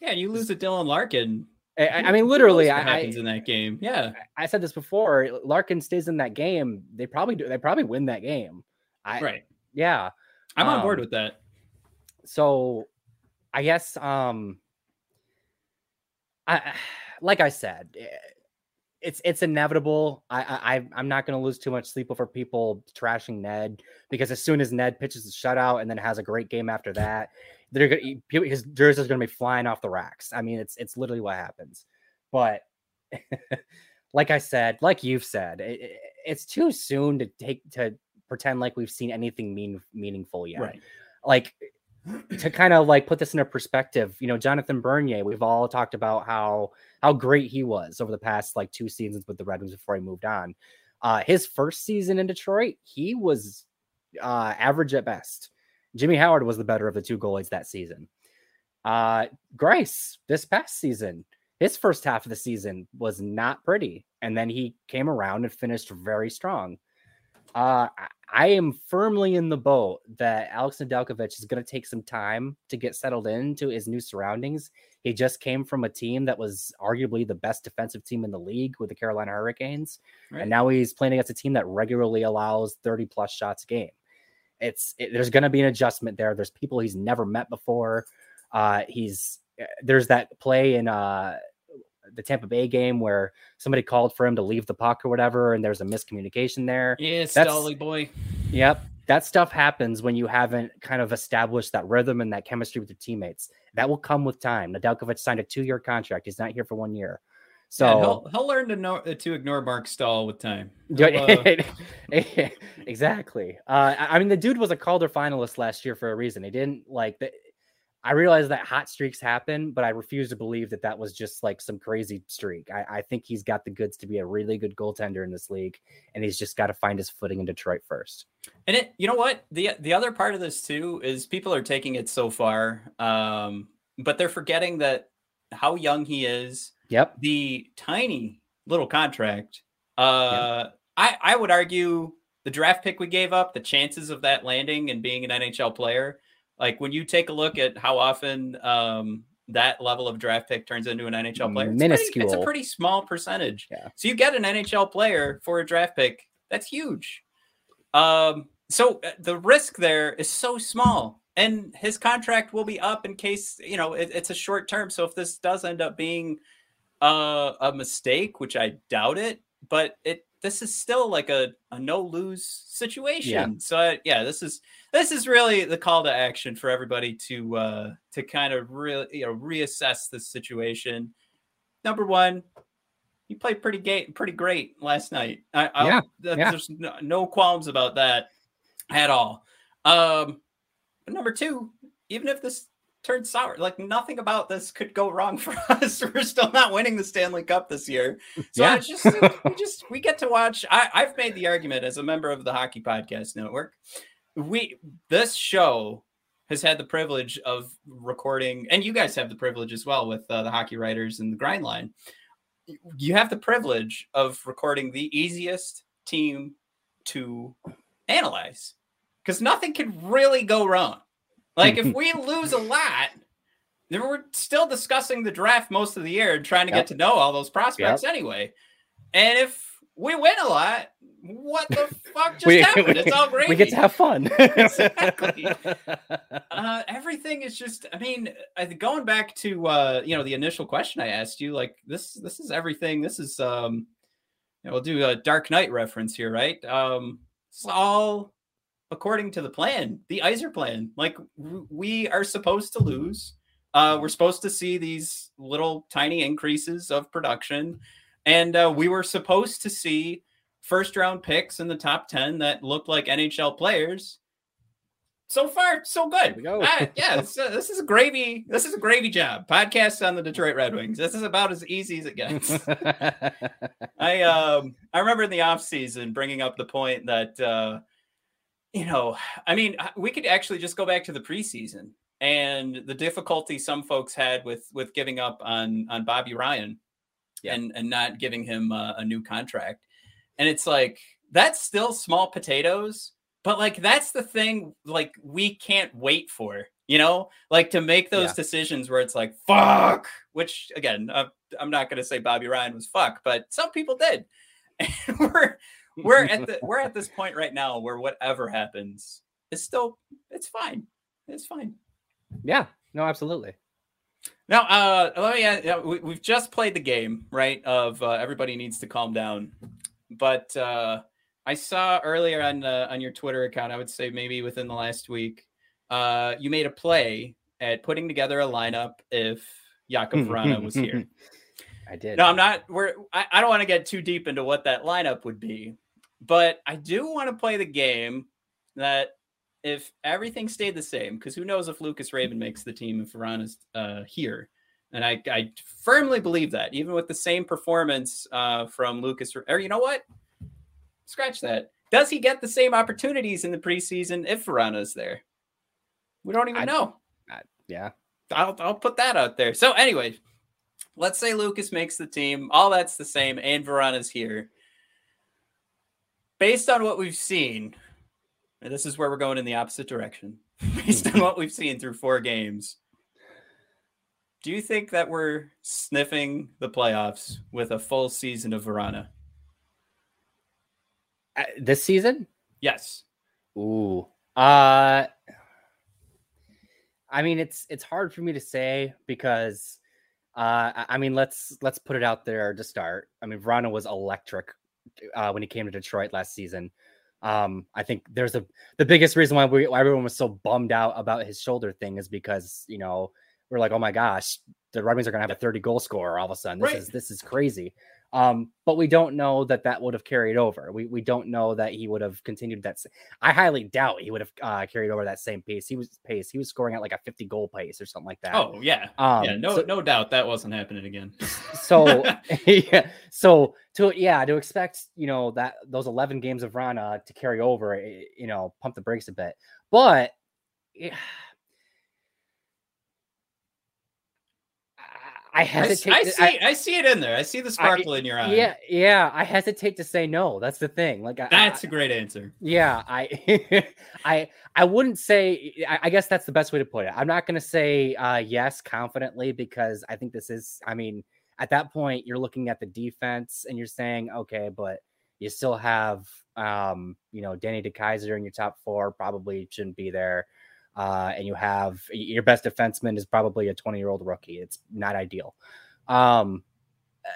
yeah, you lose to Dylan Larkin I, I mean, literally, what happens I, in that game. Yeah, I said this before. Larkin stays in that game. They probably do. They probably win that game. I, right. Yeah, I'm um, on board um, with that. So, I guess, um, I like I said, eh, it's it's inevitable. I I I'm not going to lose too much sleep over people trashing Ned because as soon as Ned pitches a shutout and then has a great game after that, they're going to his jersey is going to be flying off the racks. I mean, it's it's literally what happens. But like I said, like you've said, it, it's too soon to take to pretend like we've seen anything mean meaningful yet. Right. Like to kind of like put this in a perspective, you know, Jonathan Bernier, we've all talked about how how great he was over the past like two seasons with the Red Wings before he moved on. Uh his first season in Detroit, he was uh average at best. Jimmy Howard was the better of the two goalies that season. Uh, Greiss this past season, his first half of the season was not pretty, and then he came around and finished very strong. Uh, I am firmly in the boat that Alex Nedeljkovic is going to take some time to get settled into his new surroundings. He just came from a team that was arguably the best defensive team in the league with the Carolina Hurricanes, right. and now he's playing against a team that regularly allows 30 plus shots a game it's it, there's going to be an adjustment there. There's people he's never met before. Uh, he's eh, there's that play in uh, the Tampa Bay game where somebody called for him to leave the puck or whatever, and there's a miscommunication there. Yeah, Stolly boy. Yep, that stuff happens when you haven't kind of established that rhythm and that chemistry with your teammates. That will come with time. Nedeljkovic signed a two-year contract. He's not here for one year. So Yeah, he'll, he'll learn to know to ignore Marc Staal with time. Uh, exactly. Uh, I mean, the dude was a Calder finalist last year for a reason. He didn't like the. I realize that hot streaks happen, but I refuse to believe that that was just like some crazy streak. I, I think he's got the goods to be a really good goaltender in this league, and he's just got to find his footing in Detroit first. And it, you know what? The the other part of this too is people are taking it so far, um, but they're forgetting that how young he is, Yep. the tiny little contract. Uh, I I would argue the draft pick we gave up, the chances of that landing and being an NHL player, like when you take a look at how often um, that level of draft pick turns into an NHL player, it's, pretty- it's a pretty small percentage. Yeah. So you get an NHL player for a draft pick, that's huge. Um, so uh, the risk there is so small, and his contract will be up in case you know it, it's a short term. So if this does end up being uh, a mistake, which I doubt it, but it this is still like a, a no lose situation. So I, yeah, this is this is really the call to action for everybody to uh, to kind of really you know reassess the situation. Number one, you played pretty gay, pretty great last night. I, I'll- Yeah, th- yeah. There's no, no qualms about that at all. Um, but number two, even if this turns sour, like nothing about this could go wrong for us. We're still not winning the Stanley Cup this year. So Yeah. it's just we just we get to watch. I, I've made the argument as a member of the Hockey Podcast Network. We this show has had the privilege of recording, and you guys have the privilege as well with uh, the hockey writers and the grind line. You have the privilege of recording the easiest team to analyze because nothing can really go wrong. Like if we lose a lot, then we're still discussing the draft most of the year and trying to Yep. get to know all those prospects anyway. And if we win a lot, what the fuck just We- happened? It's all great. We get to have fun. Exactly. uh, everything is just. I mean, I, going back to uh, you know the initial question I asked you, like this. This is everything. This is um, you know, we'll do a Dark Knight reference here, right? Um, it's all according to the plan, the Yzerplan. Like we are supposed to lose. Uh, we're supposed to see these little tiny increases of production, and uh, we were supposed to see first round picks in the top 10 that looked like NHL players. So far, so good. go. Ah, yeah, this, uh, this is a gravy. This is a gravy job. Podcast on the Detroit Red Wings. This is about as easy as it gets. I um I remember in the off season bringing up the point that uh you know, I mean, uh, we could actually just go back to the preseason and the difficulty some folks had with with giving up on on Bobby Ryan Yeah. and and not giving him uh, a new contract. And it's like that's still small potatoes, but like that's the thing like we can't wait for, you know? Like to make those Yeah. decisions where it's like fuck, which again, uh, I'm not going to say Bobby Ryan was fuck, but some people did. And we're we're at the we're at this point right now where whatever happens is still it's fine. It's fine. yeah. No, absolutely. Now, uh, let me. Uh, yeah, we, we've just played the game, right? Of uh, everybody needs to calm down. But uh, I saw earlier on uh, on your Twitter account, I would say maybe within the last week, uh, you made a play at putting together a lineup if Jakub Vrana was here. I did. No, I'm not. We're. I, I don't want to get too deep into what that lineup would be, but I do want to play the game that if everything stayed the same, because who knows if Lucas Raymond makes the team if Vrana's uh, here, and I, I firmly believe that even with the same performance uh, from Lucas, or you know what, scratch that. Does he get the same opportunities in the preseason if Vrana's there? We don't even I- know. yeah. I'll I'll put that out there. So anyway, let's say Lucas makes the team. All that's the same, and Vrana's here. Based on what we've seen, and this is where we're going in the opposite direction. Based on what we've seen through four games, do you think that we're sniffing the playoffs with a full season of Vrana? Uh, this season? Yes. Ooh. Uh I mean it's it's hard for me to say because uh I- mean let's let's put it out there to start. I mean Vrana was electric uh when he came to Detroit last season. Um I think there's a the biggest reason why, we, why everyone was so bummed out about his shoulder thing is because, you know, we're like, oh my gosh, the Red Wings are going to have a 30 goal scorer all of a sudden. This Right. is this is crazy. Um, but we don't know that that would have carried over. We we don't know that he would have continued that. I highly doubt he would have uh, carried over that same pace. He was pace. He was scoring at like a 50 goal pace or something like that. Oh yeah, um, yeah. No, so- no doubt that wasn't happening again. so yeah so to yeah to expect you know that those 11 games of rana to carry over eh, you know pump the brakes a bit but yeah, I- I I, hesitate. I to- see, I, see it in there. I see the sparkle in your eye. Yeah, yeah. I hesitate to say no. That's the thing. Like I- that's I, a great answer. yeah. I, I, I wouldn't say. I, I guess that's the best way to put it. I'm not going to say uh, yes confidently because I think this is. I mean, at that point, you're looking at the defense and you're saying, okay, but you still have, um, you know, Danny DeKaiser in your top four. Probably shouldn't be there. Uh, and you have your best defenseman is probably a 20 year old rookie. It's not ideal. Um, uh,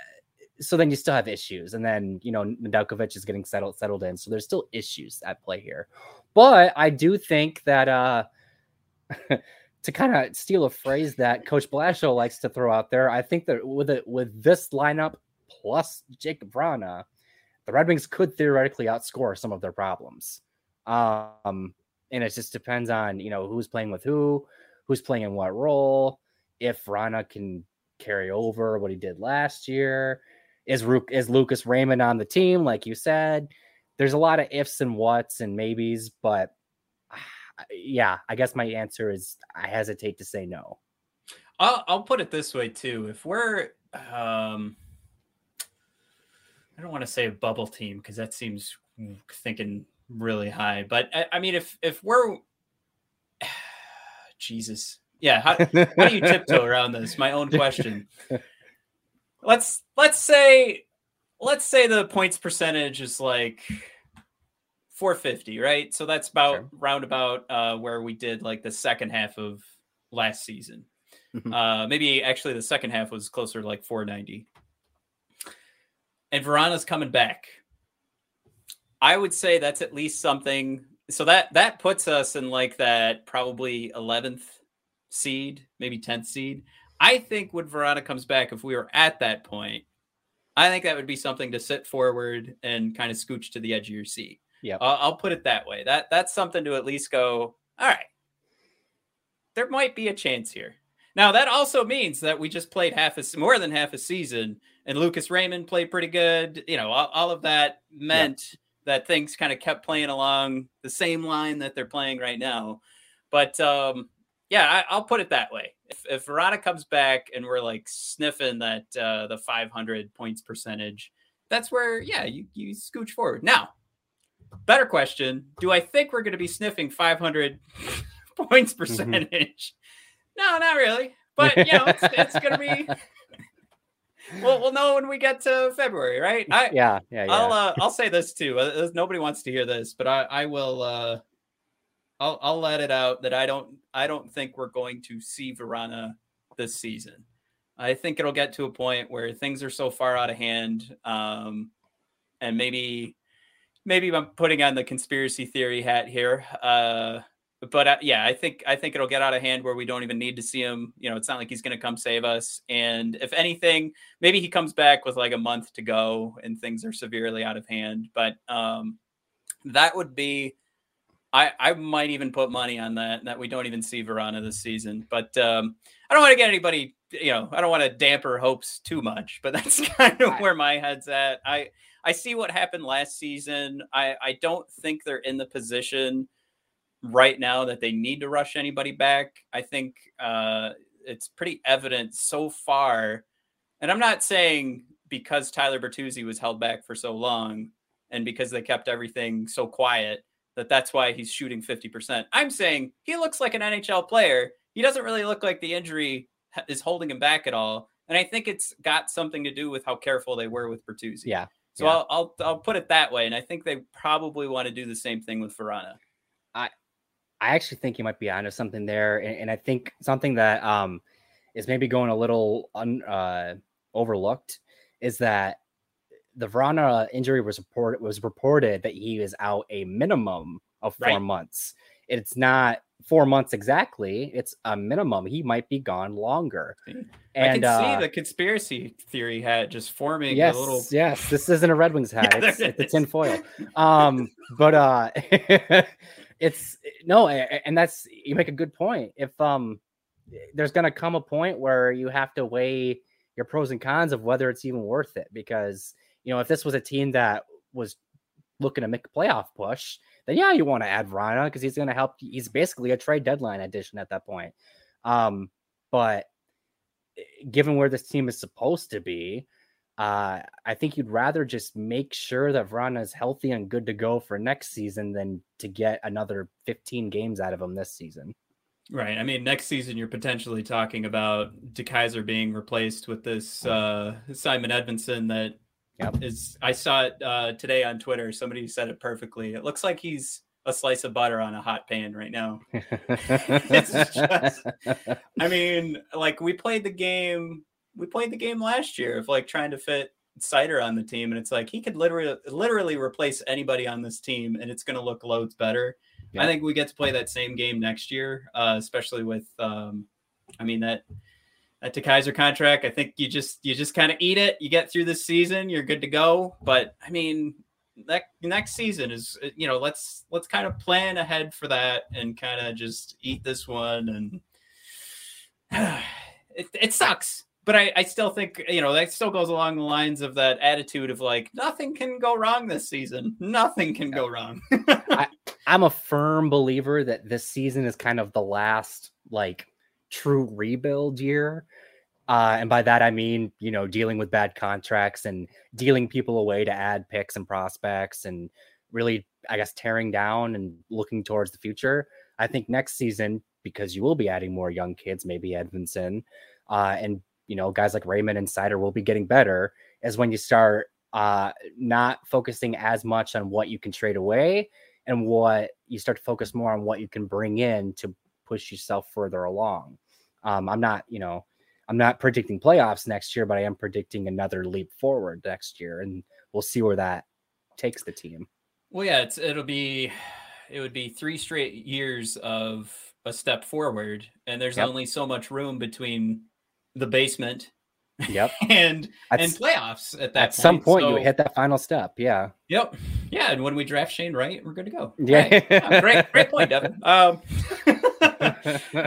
so then you still have issues, and then you know Nedeljkovic is getting settled settled in, so there's still issues at play here. But I do think that uh, to kind of steal a phrase that Coach Blashill likes to throw out there, I think that with it with this lineup plus Jakub Vrana, the Red Wings could theoretically outscore some of their problems. Um, and it just depends on you know who's playing with who, who's playing in what role. If Rana can carry over what he did last year, is Ru- is Lucas Raymond on the team? Like you said, there's a lot of ifs and whats and maybes, but ah, yeah, I guess my answer is I hesitate to say no. I'll, I'll put it this way too. If we're, um, I don't want to say a bubble team because that seems thinking really high. But I, I mean, if if we're, Jesus, yeah. How, how do you tiptoe around this? My own question. Let's let's say let's say the points percentage is like 450, right? So that's about Sure. roundabout uh, where we did like the second half of last season. Mhm. Uh, maybe actually the second half was closer to like 490. And Vrana's coming back. I would say that's at least something. So that that puts us in like that probably 11th seed, maybe 10th seed. I think when Vrana comes back, if we were at that point, I think that would be something to sit forward and kind of scooch to the edge of your seat. Yep. I'll, I'll put it that way. That that's something to at least go. All right, there might be a chance here. Now that also means that we just played half a more than half a season, and Lucas Raymond played pretty good. You know, all, all of that meant that things kind of kept playing along the same line that they're playing right now. But um, yeah, I, I'll put it that way. If if Vrana comes back and we're like sniffing that uh, the 500 points percentage, that's where yeah you you scooch forward. Now, better question: Do I think we're going to be sniffing 500 points percentage? No, not really. But you know, it's, it's going to be. We'll, we'll know when we get to February, right? I, Yeah, yeah, yeah. I'll uh, I'll say this too. Uh, uh, Nobody wants to hear this, but I I will. Uh, I'll I'll let it out that I don't I don't think we're going to see Vrana this season. I think it'll get to a point where things are so far out of hand, um, and maybe maybe I'm putting on the conspiracy theory hat here. Uh, but uh, yeah, I think I think it'll get out of hand where we don't even need to see him. You know, it's not like he's going to come save us. And if anything, maybe he comes back with like a month to go and things are severely out of hand. But um, that would be, I I might even put money on that that we don't even see Vrana this season. But um, I don't want to get anybody. You know, I don't want to damper hopes too much. But that's kind of where my head's at. I I see what happened last season. I I don't think they're in the position right now that they need to rush anybody back. I think uh, it's pretty evident so far. And I'm not saying because Tyler Bertuzzi was held back for so long and because they kept everything so quiet that that's why he's shooting 50%. I'm saying he looks like an NHL player. He doesn't really look like the injury is holding him back at all. And I think it's got something to do with how careful they were with Bertuzzi. yeah. So yeah. I'll, I'll I'll put it that way, and I think they probably want to do the same thing with Vrana. I actually think you might be onto something there, and, and I think something that um is maybe going a little un, uh, overlooked is that the Vrana injury was reported was reported that he is out a minimum of four Right. months. It's not four months exactly. It's a minimum. He might be gone longer. And, I can uh, see the conspiracy theory hat just forming yes, a little. yes, this isn't a Red Wings hat. Yeah, it's, there it's a it is. tin foil. Um, but uh, it's no, and that's you make a good point. If um, there's gonna come a point where you have to weigh your pros and cons of whether it's even worth it, because you know if this was a team that was looking to make a playoff push, then yeah, you want to add Rana because he's gonna help. He's basically a trade deadline addition at that point. Um, but eh, given where this team is supposed to be, uh, I think you'd rather just make sure that Vrana is healthy and good to go for next season than to get another 15 games out of him this season. Right. I mean, next season you're potentially talking about DeKaiser being replaced with this uh, Simon Edvinsson that is. Yep. I saw it uh, today on Twitter. Somebody said it perfectly. It looks like he's a slice of butter on a hot pan right now. It's just- I mean, like we played the game. We played the game last year of like trying to fit Seider on the team, and it's like he could literally literally replace anybody on this team, and it's going to look loads better. Yeah. I think we get to play that same game next year, uh, especially with, um, I mean that that kaiser contract. I think you just you just kind of eat it. You get through this season, you're good to go. But I mean, that next season is uh, you know let's let's kind of plan ahead for that and kind of just eat this one and it, it sucks but I, I still think you know that still goes along the lines of that attitude of like nothing can go wrong this season nothing can go wrong I'm a firm believer that this season is kind of the last like true rebuild year. Uh, and by that I mean, you know, dealing with bad contracts and dealing people away to add picks and prospects and really, I guess, tearing down and looking towards the future. I think next season, because you will be adding more young kids, maybe Edvinsson, uh, and you know, guys like Raymond and Seider will be getting better, is when you start uh, not focusing as much on what you can trade away and what you start to focus more on what you can bring in to push yourself further along. Um, I'm not, you know, I'm not predicting playoffs next year, but I am predicting another leap forward next year, and we'll see where that takes the team. well yeah it's it'll be it would be three straight years of a step forward and there's Yep. only so much room between the basement Yep. and and playoffs at that at some point, So- you hit that final step. Yeah. Yep. Yeah, and when we draft Shane Wright, we're good to go. Yeah. Right. Yeah, great, great point, Devin. Um,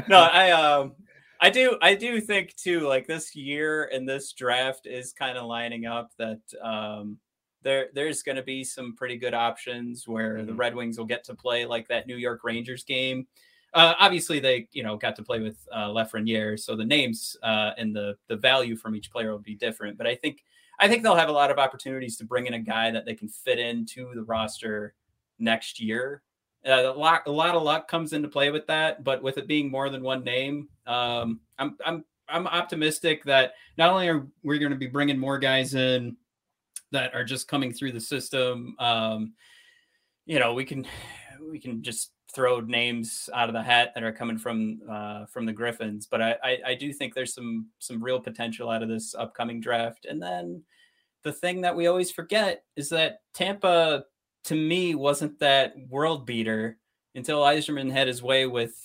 no, I um, I do, I do think too. Like this year and this draft is kind of lining up that um, there there's going to be some pretty good options where the Mhm. Red Wings will get to play like that New York Rangers game. Uh, obviously, they you know got to play with uh, Lafreniere, so the names uh, and the the value from each player will be different. But I think I think they'll have a lot of opportunities to bring in a guy that they can fit into the roster next year. Uh, a lot, a lot of luck comes into play with that, but with it being more than one name, um, I'm, I'm, I'm optimistic that not only are we going to be bringing more guys in that are just coming through the system, um, you know, we can, we can just throw names out of the hat that are coming from uh, from the Griffins, but I, I I do think there's some some real potential out of this upcoming draft. And then the thing that we always forget is that Tampa, to me, wasn't that world beater until Yzerman had his way with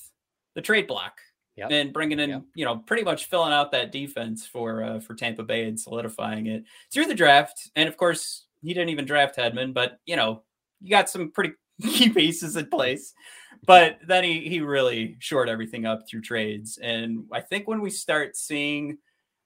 the trade block Yep. and bringing in, Yep. you know, pretty much filling out that defense for uh, for Tampa Bay and solidifying it through the draft. And of course, he didn't even draft Hedman, but you know, you got some pretty key pieces in place. But then he he really shored everything up through trades. And I think when we start seeing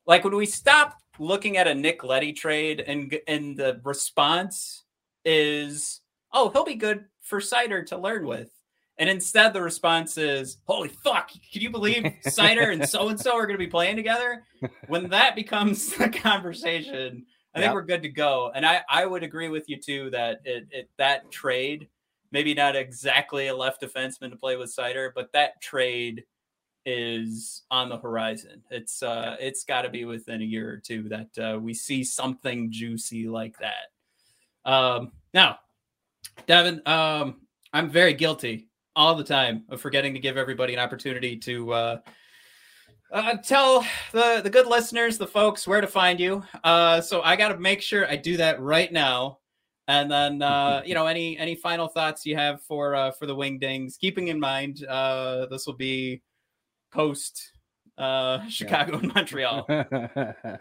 like when we stop looking at a Nick Leddy trade and and the response is, oh, he'll be good for Seider to learn with. And instead, the response is, "Holy fuck! Can you believe Seider and so and so are going to be playing together?" When that becomes the conversation, I think Yep. we're good to go. And I I would agree with you too that it, it that trade, maybe not exactly a left defenseman to play with Seider, but that trade is on the horizon. It's uh it's got to be within a year or two that uh, we see something juicy like that. Um now, Devin, um I'm very guilty all the time of forgetting to give everybody an opportunity to uh uh, tell the the good listeners, the folks, where to find you. Uh, so I got to make sure I do that right now. And then uh, you know any any final thoughts you have for uh, for the Wingdings, keeping in mind uh, this will be post uh, Chicago and Montreal.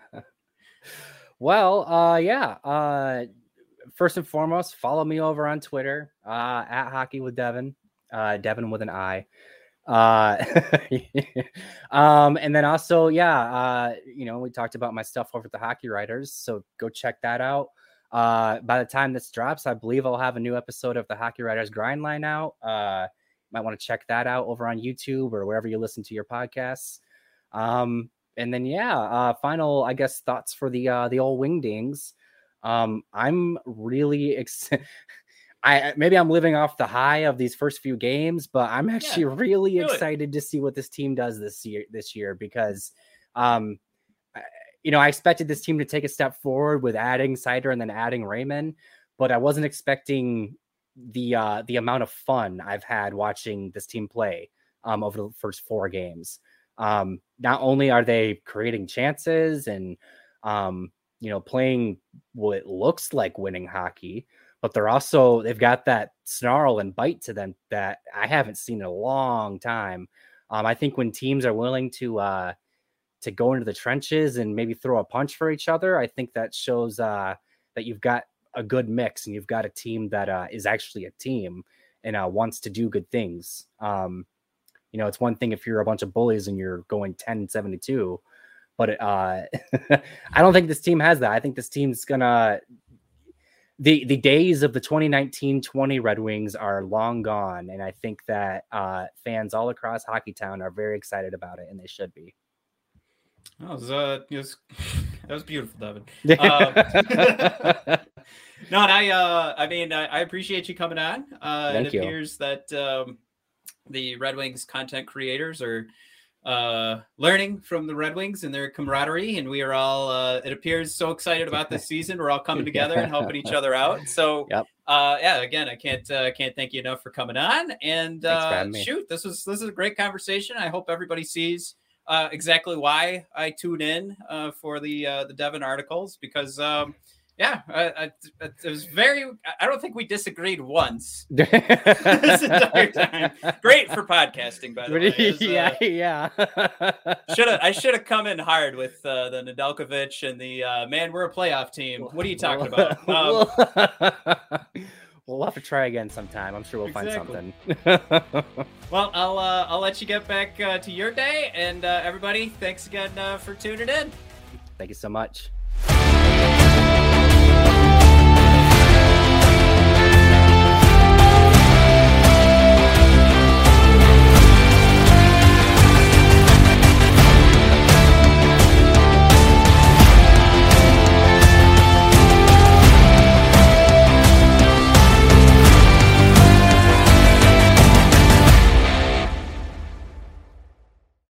well, uh, yeah. Uh, first and foremost, follow me over on Twitter uh, at Hockey with Devin, uh, Devin with an I. Uh, um, and then also, yeah, uh, you know, we talked about my stuff over at the Hockey Writers, so go check that out. Uh, by the time this drops, I believe I'll have a new episode of the Hockey Writers Grind Line out. Uh, might want to check that out over on YouTube or wherever you listen to your podcasts. Um, and then yeah, uh, final I guess thoughts for the uh, the old Wingdings. Um, I'm really excited. I maybe I'm living off the high of these first few games, but I'm actually yeah, really excited it. to see what this team does this year this year because um you know, I expected this team to take a step forward with adding Seider and then adding Raymond, but I wasn't expecting the uh the amount of fun I've had watching this team play um over the first four games. Um not only are they creating chances and um you know playing what looks like winning hockey, but they're also they've got that snarl and bite to them that I haven't seen in a long time. Um, I think when teams are willing to uh, to go into the trenches and maybe throw a punch for each other, I think that shows uh, that you've got a good mix and you've got a team that uh, is actually a team and uh, wants to do good things. Um, you know, it's one thing if you're a bunch of bullies and you're going 10 72, but uh, I don't think this team has that. I think this team's gonna the the days of the 2019-20 Red Wings are long gone, and I think that uh, fans all across Hockeytown are very excited about it, and they should be. That was uh, was, that was beautiful, Devin. Um, no, and I uh, I mean, I, I appreciate you coming on. Uh, Thank it you. appears that um, the Red Wings content creators are uh, learning from the Red Wings and their camaraderie, and we are all. Uh, it appears so excited about this season. We're all coming together and helping each other out. So, yep. uh, yeah, again, I can't uh, can't thank you enough for coming on. And uh, shoot, this was this is a great conversation. I hope everybody sees uh, exactly why I tune in uh, for the uh, the Devin articles because. Um, yeah, I, I, it was very. I don't think we disagreed once this entire time. Great for podcasting, by the way. Was, yeah, uh, yeah. should have I should have come in hard with uh, the Nedeljkovic and the uh, man. We're a playoff team. What are you talking about? Um, we'll have to try again sometime. I'm sure we'll exactly. find something. well, I'll uh, I'll let you get back uh, to your day, and uh, everybody, thanks again uh, for tuning in. Thank you so much.